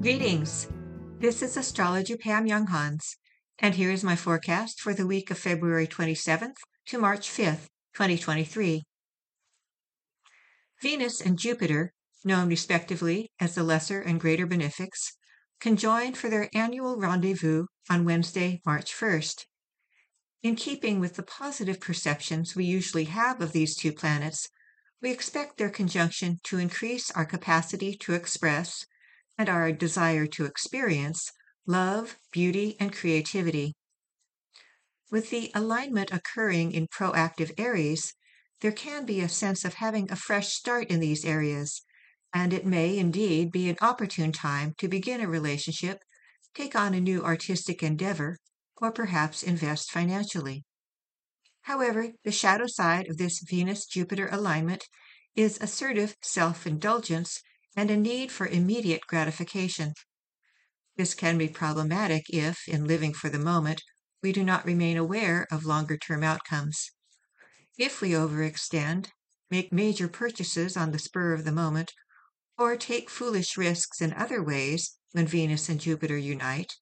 Greetings. This is astrologer Pam Younghans, and here is my forecast for the week of February 27th to March 5th, 2023. Venus and Jupiter, known respectively as the Lesser and Greater Benefics, conjoined for their annual rendezvous on Wednesday, March 1st. In keeping with the positive perceptions we usually have of these two planets, we expect their conjunction to increase our capacity to express and our desire to experience love, beauty, and creativity. With the alignment occurring in proactive Aries, there can be a sense of having a fresh start in these areas, and it may indeed be an opportune time to begin a relationship, take on a new artistic endeavor, or perhaps invest financially. However, the shadow side of this Venus Jupiter alignment is assertive self indulgence and a need for immediate gratification. This can be problematic if, in living for the moment, we do not remain aware of longer term outcomes. If we overextend, make major purchases on the spur of the moment, or take foolish risks in other ways when Venus and Jupiter unite,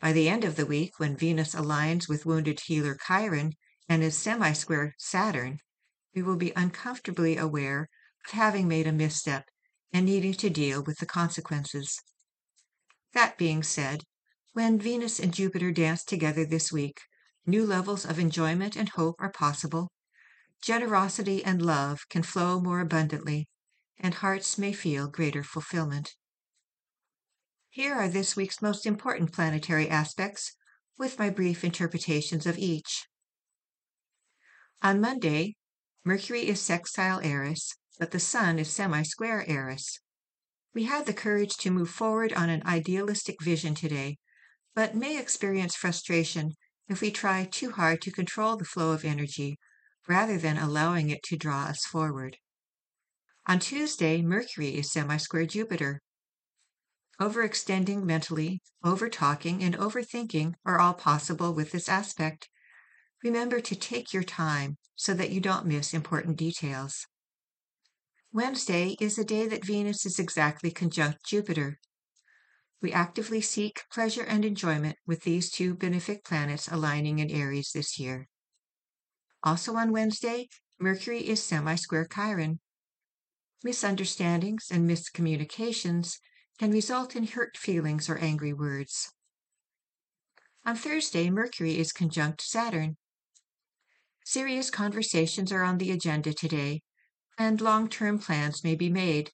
by the end of the week, when Venus aligns with wounded healer Chiron and is semi square Saturn, we will be uncomfortably aware of having made a misstep and needing to deal with the consequences. That being said, when Venus and Jupiter dance together this week, new levels of enjoyment and hope are possible. Generosity and love can flow more abundantly, and hearts may feel greater fulfillment. Here are this week's most important planetary aspects, with my brief interpretations of each. On Monday, Mercury is sextile Eris, but the Sun is semi-square Eris. We had the courage to move forward on an idealistic vision today, but may experience frustration if we try too hard to control the flow of energy rather than allowing it to draw us forward. On Tuesday, Mercury is semi-square Jupiter. Overextending mentally, over-talking, and overthinking are all possible with this aspect. Remember to take your time so that you don't miss important details. Wednesday is a day that Venus is exactly conjunct Jupiter. We actively seek pleasure and enjoyment with these two benefic planets aligning in Aries this year. Also on Wednesday, Mercury is semi square Chiron. Misunderstandings and miscommunications can result in hurt feelings or angry words. On Thursday, Mercury is conjunct Saturn. Serious conversations are on the agenda today, and long-term plans may be made.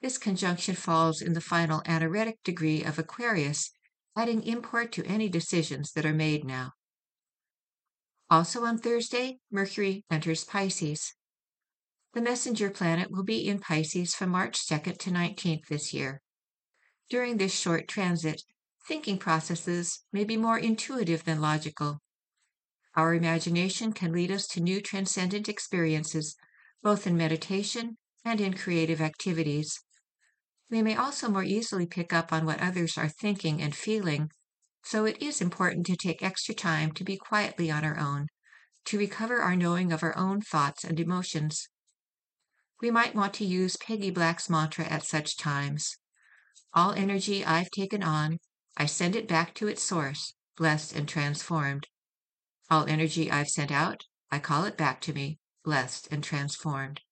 This conjunction falls in the final anaretic degree of Aquarius, adding import to any decisions that are made now. Also on Thursday, Mercury enters Pisces. The messenger planet will be in Pisces from March 2nd to 19th this year. During this short transit, thinking processes may be more intuitive than logical. Our imagination can lead us to new transcendent experiences both in meditation and in creative activities. We may also more easily pick up on what others are thinking and feeling, so it is important to take extra time to be quietly on our own, to recover our knowing of our own thoughts and emotions. We might want to use Peggy Black's mantra at such times. All energy I've taken on, I send it back to its source, blessed and transformed. All energy I've sent out, I call it back to me, blessed, and transformed.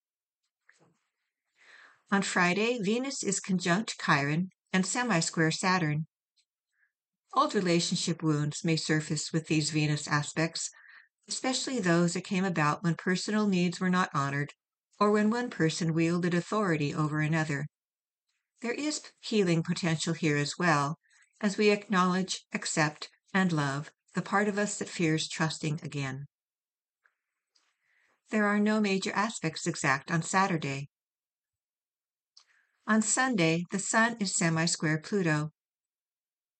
On Friday, Venus is conjunct Chiron and semi square Saturn. Old relationship wounds may surface with these Venus aspects, especially those that came about when personal needs were not honored or when one person wielded authority over another. There is healing potential here as well, as we acknowledge, accept, and love the part of us that fears trusting again. There are no major aspects exact on Saturday. On Sunday, the Sun is semi square Pluto.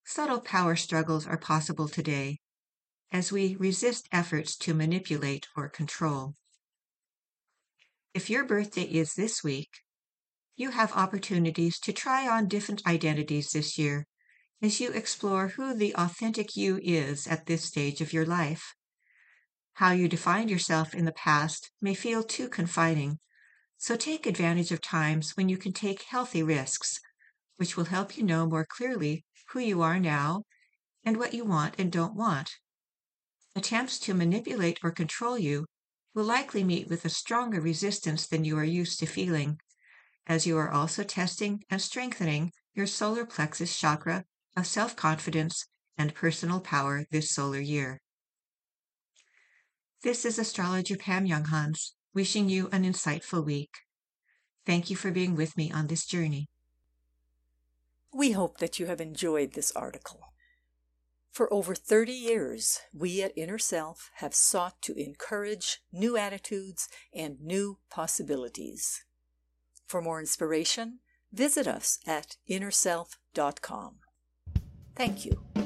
Subtle power struggles are possible today as we resist efforts to manipulate or control. If your birthday is this week, you have opportunities to try on different identities this year as you explore who the authentic you is at this stage of your life. How you defined yourself in the past may feel too confining, so take advantage of times when you can take healthy risks, which will help you know more clearly who you are now and what you want and don't want. Attempts to manipulate or control you will likely meet with a stronger resistance than you are used to feeling, as you are also testing and strengthening your solar plexus chakra of self confidence and personal power this solar year. This is astrologer Pam Younghans wishing you an insightful week. Thank you for being with me on this journey. We hope that you have enjoyed this article. For over 30 years, we at Inner Self have sought to encourage new attitudes and new possibilities. For more inspiration, visit us at innerself.com. Thank you.